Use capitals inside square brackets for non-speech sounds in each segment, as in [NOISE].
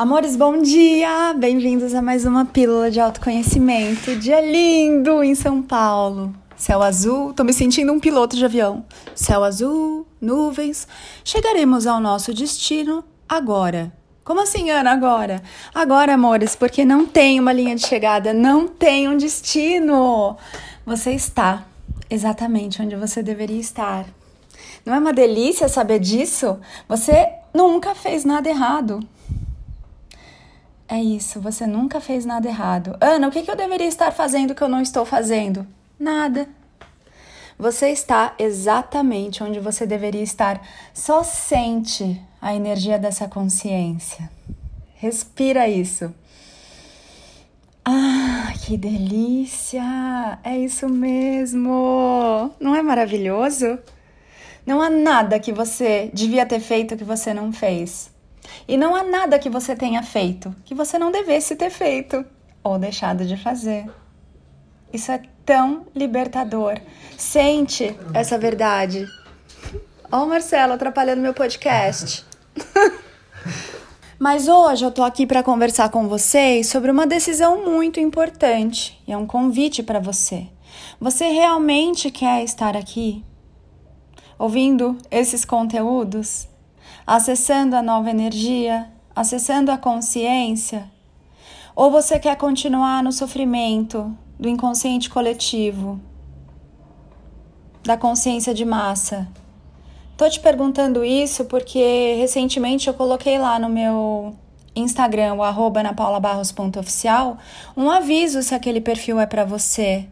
Amores, bom dia! Bem-vindos a mais uma Pílula de Autoconhecimento. Dia lindo em São Paulo. Céu azul, tô me sentindo um piloto de avião. Céu azul, nuvens. Chegaremos ao nosso destino agora. Como assim, Ana, agora? Agora, amores, porque não tem uma linha de chegada, não tem um destino. Você está exatamente onde você deveria estar. Não é uma delícia saber disso? Você nunca fez nada errado. É isso, você nunca fez nada errado. Ana, o que, eu deveria estar fazendo que eu não estou fazendo? Nada. Você está exatamente onde você deveria estar. Só sente a energia dessa consciência. Respira isso. Ah, que delícia! É isso mesmo! Não é maravilhoso? Não há nada que você devia ter feito que você não fez. E não há nada que você tenha feito que você não devesse ter feito ou deixado de fazer. Isso é tão libertador. Sente essa verdade. Ó, oh, Marcelo, atrapalhando meu podcast. [LAUGHS] Mas hoje eu tô aqui para conversar com vocês sobre uma decisão muito importante e é um convite para você. Você realmente quer estar aqui ouvindo esses conteúdos? Acessando a nova energia, acessando a consciência? Ou você quer continuar no sofrimento do inconsciente coletivo, da consciência de massa? Tô te perguntando isso porque recentemente eu coloquei lá no meu Instagram, o arroba napaulabarros.oficial, um aviso se aquele perfil é para você.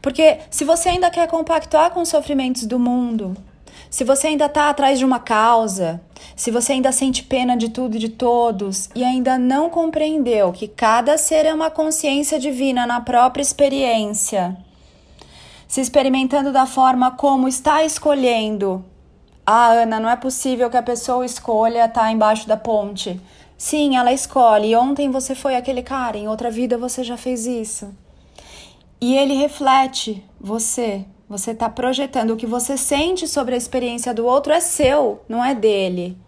Porque se você ainda quer compactuar com os sofrimentos do mundo, se você ainda está atrás de uma causa, se você ainda sente pena de tudo e de todos e ainda não compreendeu que cada ser é uma consciência divina na própria experiência, se experimentando da forma como está escolhendo. Ah, Ana, não é possível que a pessoa escolha estar tá embaixo da ponte. Sim, ela escolhe. Ontem você foi aquele cara, em outra vida você já fez isso. E ele reflete você. Você está projetando o que você sente sobre a experiência do outro é seu, não é dele.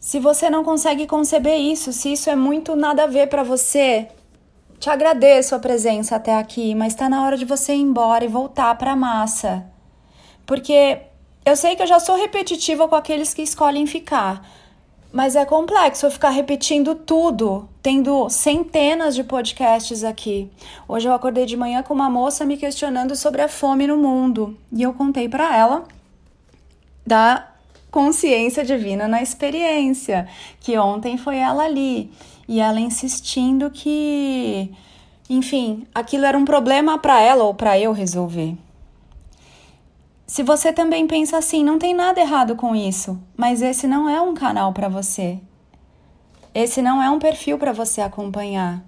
Se você não consegue conceber isso, se isso é muito nada a ver para você, te agradeço a presença até aqui, mas está na hora de você ir embora e voltar para a massa. Porque eu sei que eu já sou repetitiva com aqueles que escolhem ficar, mas é complexo eu ficar repetindo tudo, tendo centenas de podcasts aqui. Hoje eu acordei de manhã com uma moça me questionando sobre a fome no mundo e eu contei para ela da consciência divina na experiência, que ontem foi ela ali e ela insistindo que, enfim, aquilo era um problema para ela ou para eu resolver. Se você também pensa assim, não tem nada errado com isso, mas esse não é um canal para você. Esse não é um perfil para você acompanhar.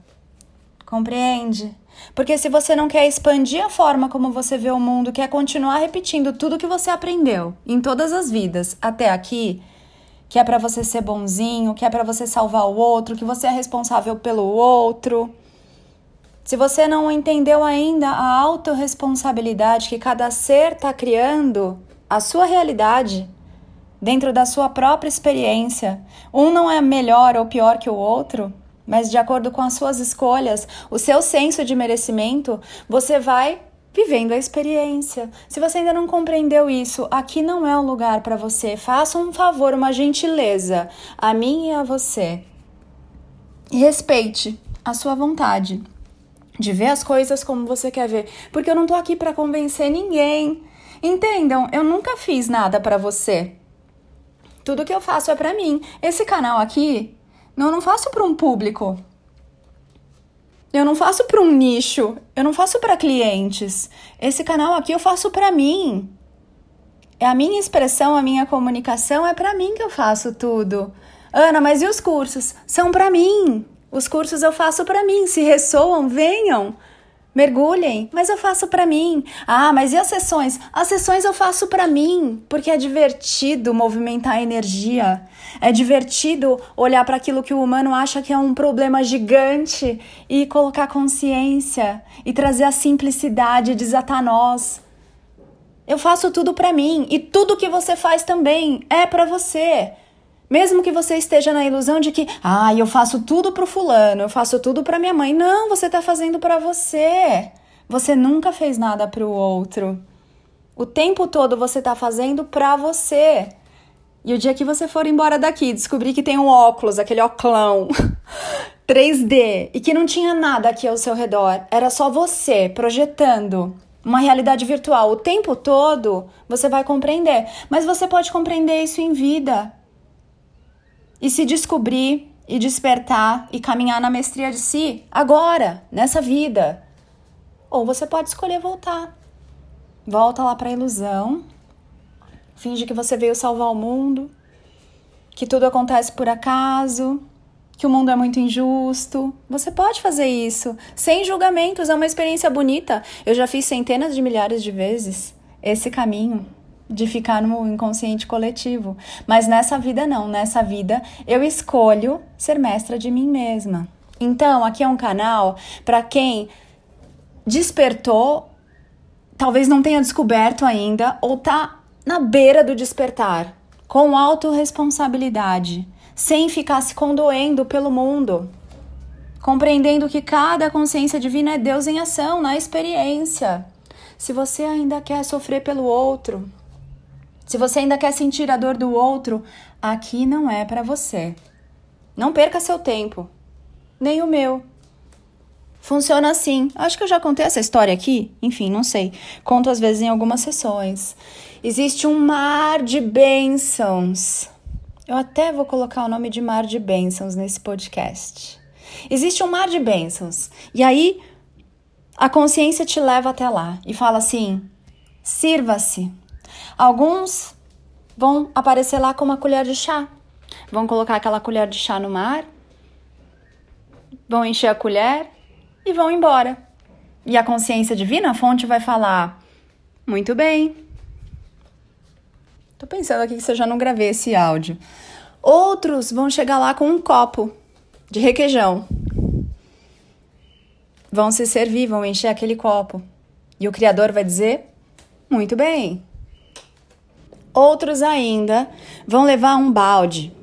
Compreende? Porque se você não quer expandir a forma como você vê o mundo, quer continuar repetindo tudo que você aprendeu em todas as vidas até aqui, que é para você ser bonzinho, que é para você salvar o outro, que você é responsável pelo outro, se você não entendeu ainda a autorresponsabilidade que cada ser está criando, a sua realidade, dentro da sua própria experiência, um não é melhor ou pior que o outro, mas de acordo com as suas escolhas, o seu senso de merecimento, você vai vivendo a experiência. Se você ainda não compreendeu isso, aqui não é um lugar para você. Faça um favor, uma gentileza a mim e a você. E respeite a sua vontade de ver as coisas como você quer ver, porque eu não tô aqui para convencer ninguém. Entendam, eu nunca fiz nada para você. Tudo que eu faço é para mim. Esse canal aqui, eu não faço para um público. Eu não faço para um nicho, eu não faço para clientes. Esse canal aqui eu faço para mim. É a minha expressão, a minha comunicação é para mim que eu faço tudo. Ana, mas e os cursos? São para mim. Os cursos eu faço para mim, se ressoam, venham. Mergulhem, mas eu faço para mim. Ah, mas e as sessões? As sessões eu faço para mim, porque é divertido movimentar a energia. É divertido olhar para aquilo que o humano acha que é um problema gigante e colocar consciência e trazer a simplicidade, desatar nós. Eu faço tudo para mim e tudo que você faz também é para você. Mesmo que você esteja na ilusão de que, ah, eu faço tudo pro fulano, eu faço tudo para minha mãe. Não, você tá fazendo para você. Você nunca fez nada pro outro. O tempo todo você tá fazendo para você. E o dia que você for embora daqui, descobrir que tem um óculos, aquele oclão 3D, [LAUGHS] e que não tinha nada aqui ao seu redor, era só você projetando uma realidade virtual o tempo todo, você vai compreender. Mas você pode compreender isso em vida. E se descobrir e despertar e caminhar na mestria de si agora, nessa vida. Ou você pode escolher voltar. Volta lá para a ilusão finge que você veio salvar o mundo, que tudo acontece por acaso, que o mundo é muito injusto. Você pode fazer isso sem julgamentos, é uma experiência bonita. Eu já fiz centenas de milhares de vezes esse caminho de ficar no inconsciente coletivo, mas nessa vida não, nessa vida eu escolho ser mestra de mim mesma. Então, aqui é um canal para quem despertou, talvez não tenha descoberto ainda ou tá na beira do despertar, com autorresponsabilidade, sem ficar se condoendo pelo mundo, compreendendo que cada consciência divina é Deus em ação, na experiência. Se você ainda quer sofrer pelo outro, se você ainda quer sentir a dor do outro, aqui não é para você. Não perca seu tempo, nem o meu. Funciona assim. Acho que eu já contei essa história aqui. Enfim, não sei. Conto às vezes em algumas sessões. Existe um mar de bênçãos. Eu até vou colocar o nome de mar de bênçãos nesse podcast. Existe um mar de bênçãos. E aí a consciência te leva até lá e fala assim: sirva-se. Alguns vão aparecer lá com uma colher de chá. Vão colocar aquela colher de chá no mar, vão encher a colher e vão embora. E a consciência divina, a fonte, vai falar: muito bem, Tô pensando aqui que você já não gravei esse áudio. Outros vão chegar lá com um copo de requeijão. Vão se servir, vão encher aquele copo. E o Criador vai dizer: Muito bem. Outros ainda vão levar um balde.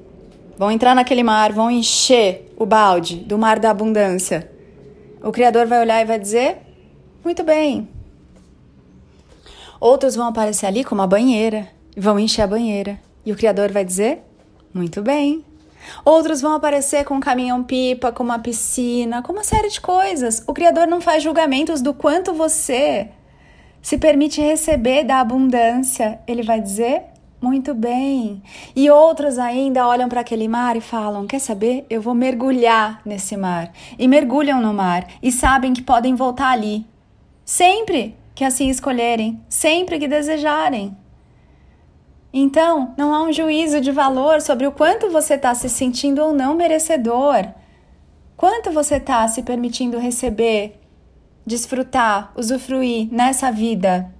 Vão entrar naquele mar, vão encher o balde do mar da abundância. O Criador vai olhar e vai dizer: Muito bem. Outros vão aparecer ali com uma banheira vão encher a banheira. E o Criador vai dizer: Muito bem. Outros vão aparecer com um caminhão-pipa, com uma piscina, com uma série de coisas. O Criador não faz julgamentos do quanto você se permite receber da abundância. Ele vai dizer: muito bem. E outros ainda olham para aquele mar e falam: Quer saber? Eu vou mergulhar nesse mar. E mergulham no mar e sabem que podem voltar ali. Sempre que assim escolherem, sempre que desejarem. Então, não há um juízo de valor sobre o quanto você está se sentindo ou não merecedor. Quanto você está se permitindo receber, desfrutar, usufruir nessa vida?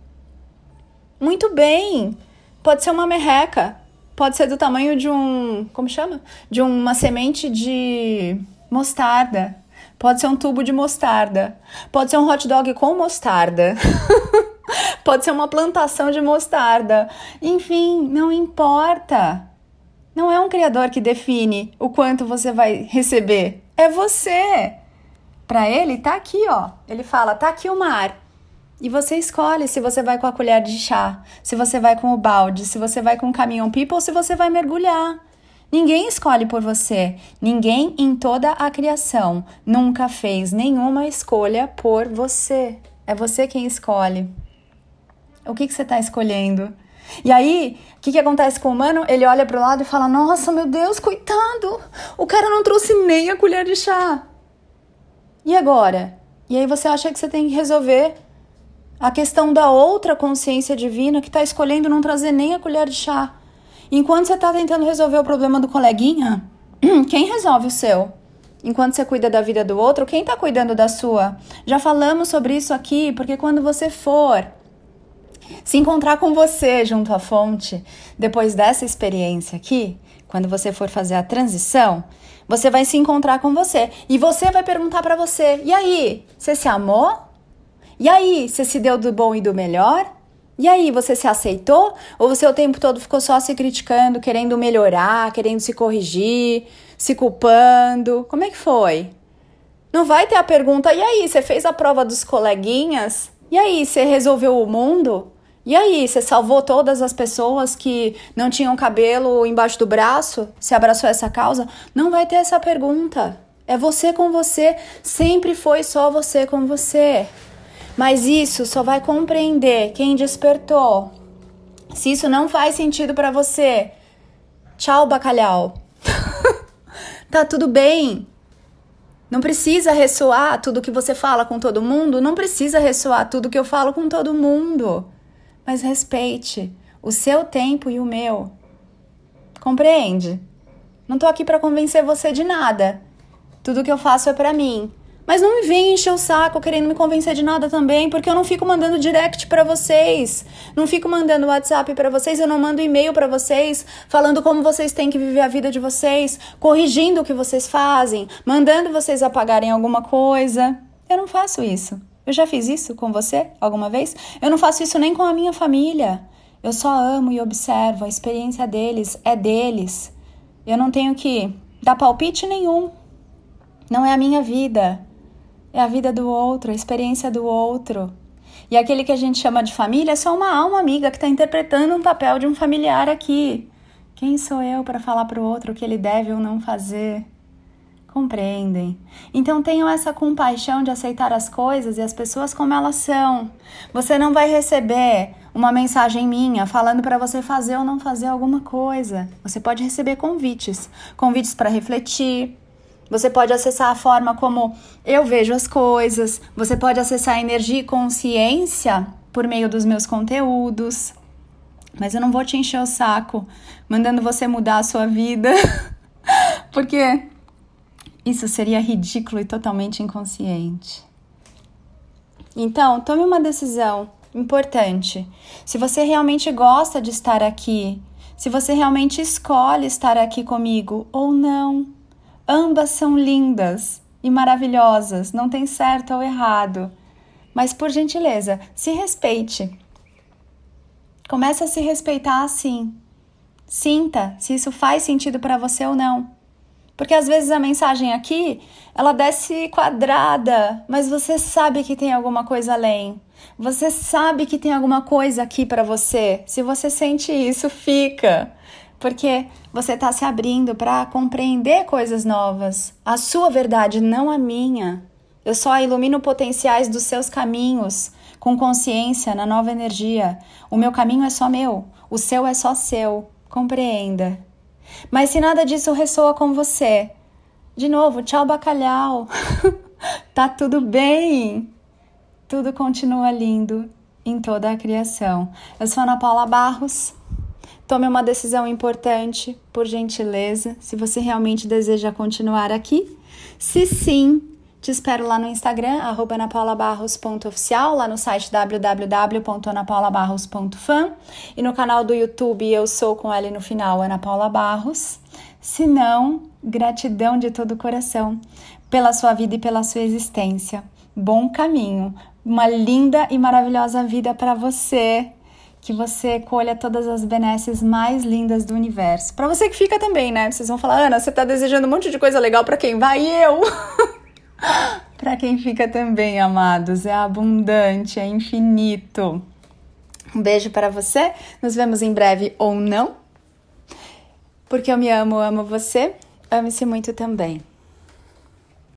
Muito bem! Pode ser uma merreca, pode ser do tamanho de um. Como chama? De uma semente de mostarda. Pode ser um tubo de mostarda. Pode ser um hot dog com mostarda. [LAUGHS] Pode ser uma plantação de mostarda. Enfim, não importa. Não é um criador que define o quanto você vai receber. É você. Para ele, tá aqui, ó. Ele fala: tá aqui o mar. E você escolhe se você vai com a colher de chá, se você vai com o balde, se você vai com o caminhão pipa ou se você vai mergulhar. Ninguém escolhe por você. Ninguém em toda a criação nunca fez nenhuma escolha por você. É você quem escolhe. O que, que você está escolhendo? E aí, o que, que acontece com o humano? Ele olha para o lado e fala: Nossa, meu Deus, coitado! O cara não trouxe nem a colher de chá. E agora? E aí você acha que você tem que resolver a questão da outra consciência divina que está escolhendo não trazer nem a colher de chá. Enquanto você está tentando resolver o problema do coleguinha, [CLEARS THROAT] quem resolve o seu? Enquanto você cuida da vida do outro, quem está cuidando da sua? Já falamos sobre isso aqui, porque quando você for se encontrar com você junto à fonte, depois dessa experiência aqui, quando você for fazer a transição, você vai se encontrar com você e você vai perguntar para você: "E aí, você se amou? E aí, você se deu do bom e do melhor? E aí, você se aceitou? Ou você o tempo todo ficou só se criticando, querendo melhorar, querendo se corrigir, se culpando? Como é que foi? Não vai ter a pergunta: e aí, você fez a prova dos coleguinhas? E aí, você resolveu o mundo? E aí, você salvou todas as pessoas que não tinham cabelo embaixo do braço? Se abraçou essa causa? Não vai ter essa pergunta. É você com você, sempre foi só você com você. Mas isso só vai compreender quem despertou. Se isso não faz sentido para você, tchau, bacalhau. [LAUGHS] tá tudo bem. Não precisa ressoar tudo que você fala com todo mundo, não precisa ressoar tudo que eu falo com todo mundo mas respeite o seu tempo e o meu. Compreende? Não tô aqui para convencer você de nada. Tudo que eu faço é para mim. Mas não me venha encher o saco querendo me convencer de nada também, porque eu não fico mandando direct para vocês, não fico mandando WhatsApp para vocês, eu não mando e-mail para vocês falando como vocês têm que viver a vida de vocês, corrigindo o que vocês fazem, mandando vocês apagarem alguma coisa. Eu não faço isso. Eu já fiz isso com você alguma vez? Eu não faço isso nem com a minha família. Eu só amo e observo, a experiência deles é deles. Eu não tenho que dar palpite nenhum. Não é a minha vida. É a vida do outro, a experiência do outro. E aquele que a gente chama de família é só uma alma amiga que está interpretando um papel de um familiar aqui. Quem sou eu para falar para o outro o que ele deve ou não fazer? Compreendem. Então tenham essa compaixão de aceitar as coisas e as pessoas como elas são. Você não vai receber uma mensagem minha falando para você fazer ou não fazer alguma coisa. Você pode receber convites, convites para refletir. Você pode acessar a forma como eu vejo as coisas. Você pode acessar energia e consciência por meio dos meus conteúdos. Mas eu não vou te encher o saco mandando você mudar a sua vida. [LAUGHS] Porque isso seria ridículo e totalmente inconsciente. Então, tome uma decisão importante. Se você realmente gosta de estar aqui, se você realmente escolhe estar aqui comigo ou não. Ambas são lindas e maravilhosas, não tem certo ou errado. Mas por gentileza, se respeite. Comece a se respeitar assim. Sinta se isso faz sentido para você ou não. Porque às vezes a mensagem aqui, ela desce quadrada, mas você sabe que tem alguma coisa além. Você sabe que tem alguma coisa aqui para você. Se você sente isso, fica. Porque você está se abrindo para compreender coisas novas. A sua verdade, não a minha. Eu só ilumino potenciais dos seus caminhos com consciência na nova energia. O meu caminho é só meu, o seu é só seu. Compreenda. Mas se nada disso ressoa com você, de novo, tchau bacalhau. [LAUGHS] tá tudo bem. Tudo continua lindo em toda a criação. Eu sou Ana Paula Barros. Tome uma decisão importante, por gentileza, se você realmente deseja continuar aqui. Se sim, te espero lá no Instagram, anapaulabarros.oficial, lá no site www.anapaulabarros.fan e no canal do YouTube Eu Sou com L no final, Ana Paula Barros. Se não, gratidão de todo o coração pela sua vida e pela sua existência. Bom caminho, uma linda e maravilhosa vida para você. Que você colha todas as benesses mais lindas do universo. Para você que fica também, né? Vocês vão falar, Ana, você tá desejando um monte de coisa legal para quem vai? E eu! [LAUGHS] Para quem fica também, amados, é abundante, é infinito. Um beijo para você. Nos vemos em breve ou não. Porque eu me amo, amo você. Ame-se muito também.